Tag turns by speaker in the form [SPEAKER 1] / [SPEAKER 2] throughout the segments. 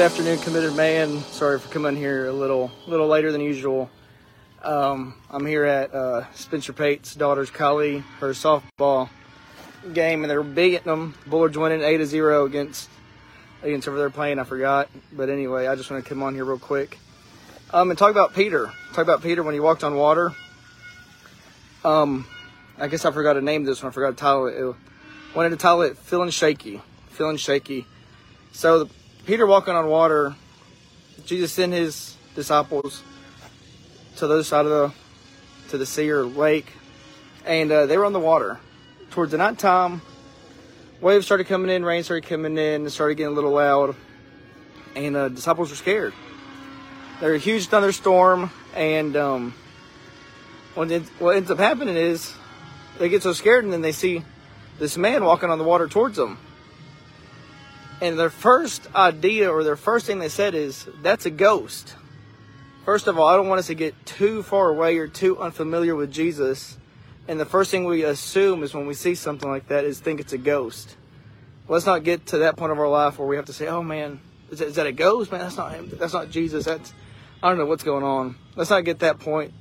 [SPEAKER 1] afternoon, committed man. Sorry for coming here a little, little later than usual. Um, I'm here at uh, Spencer Pate's daughter's Kali, her softball game, and they're beating them. Bullards winning eight to zero against against over there playing. I forgot, but anyway, I just want to come on here real quick um, and talk about Peter. Talk about Peter when he walked on water. Um, I guess I forgot to name this one. I forgot to title it. it wanted to title it "Feeling Shaky." Feeling shaky. So Peter walking on water. Jesus sent his disciples to the other side of the to the sea or lake, and uh, they were on the water. Towards the night time, waves started coming in, rain started coming in, it started getting a little loud, and uh, disciples were scared. There a huge thunderstorm, and um, it, what ends up happening is they get so scared, and then they see this man walking on the water towards them. And their first idea or their first thing they said is, that's a ghost. First of all, I don't want us to get too far away or too unfamiliar with Jesus. And the first thing we assume is when we see something like that is think it's a ghost. Let's not get to that point of our life where we have to say, "Oh man, is that, is that a ghost? Man, that's not him. That's not Jesus. That's I don't know what's going on." Let's not get that point.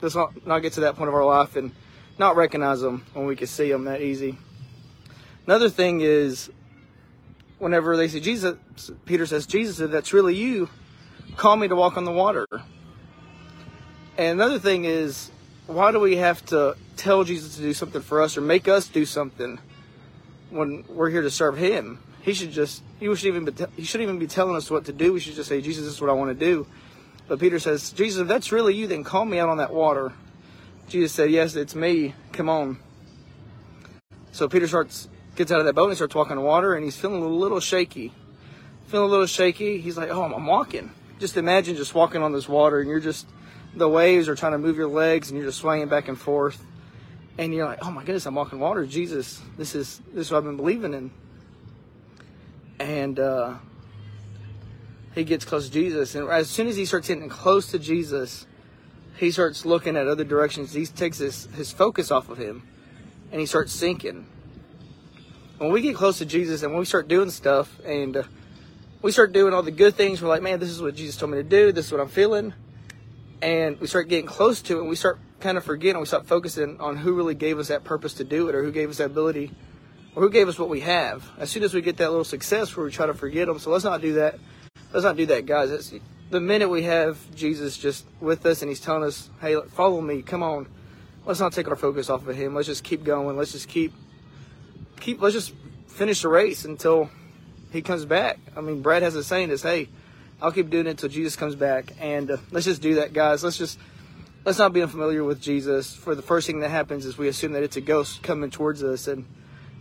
[SPEAKER 1] Let's not not get to that point of our life and not recognize them when we can see them that easy. Another thing is whenever they say Jesus, Peter says, Jesus, if that's really you, call me to walk on the water. And another thing is, why do we have to tell Jesus to do something for us or make us do something when we're here to serve Him? He should just, he should even be, he shouldn't even be telling us what to do. We should just say, Jesus, this is what I want to do. But Peter says, Jesus, if that's really you, then call me out on that water. Jesus said, Yes, it's me. Come on. So Peter starts gets out of that boat and starts walking water, and he's feeling a little shaky. Feeling a little shaky. He's like, "Oh, I'm walking." Just imagine just walking on this water, and you're just the waves are trying to move your legs, and you're just swaying back and forth, and you're like, "Oh my goodness, I'm walking water. Jesus, this is this is what I've been believing in." And uh, he gets close to Jesus, and as soon as he starts getting close to Jesus, he starts looking at other directions. He takes his, his focus off of him, and he starts sinking when we get close to Jesus and when we start doing stuff and uh, we start doing all the good things, we're like, man, this is what Jesus told me to do. This is what I'm feeling. And we start getting close to it and we start kind of forgetting. We start focusing on who really gave us that purpose to do it or who gave us that ability or who gave us what we have. As soon as we get that little success where we try to forget them. So let's not do that. Let's not do that, guys. The minute we have Jesus just with us and he's telling us, hey, follow me, come on. Let's not take our focus off of him. Let's just keep going. Let's just keep keep let's just finish the race until he comes back. I mean, Brad has a saying is, "Hey, I'll keep doing it until Jesus comes back." And uh, let's just do that, guys. Let's just let's not be unfamiliar with Jesus. For the first thing that happens is we assume that it's a ghost coming towards us, and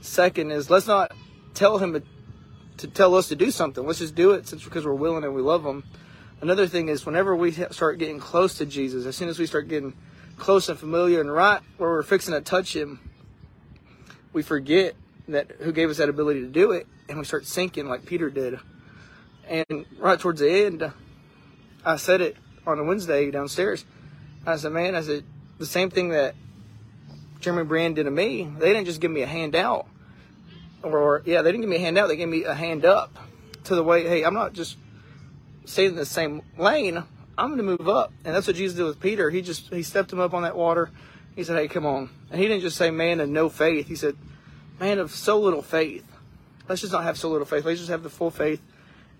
[SPEAKER 1] second is let's not tell him to, to tell us to do something. Let's just do it since because we're willing and we love him. Another thing is whenever we start getting close to Jesus, as soon as we start getting close and familiar and right where we're fixing to touch him, we forget that who gave us that ability to do it, and we start sinking like Peter did. And right towards the end, I said it on a Wednesday downstairs. I said, "Man, I said the same thing that Jeremy Brand did to me. They didn't just give me a handout, or yeah, they didn't give me a handout. They gave me a hand up to the way. Hey, I'm not just staying in the same lane. I'm going to move up, and that's what Jesus did with Peter. He just he stepped him up on that water. He said, "Hey, come on," and he didn't just say, "Man of no faith." He said man of so little faith. Let's just not have so little faith. Let's just have the full faith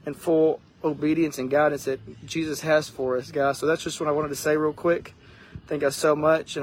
[SPEAKER 1] and full obedience and guidance that Jesus has for us, guys. So that's just what I wanted to say real quick. Thank you so much. And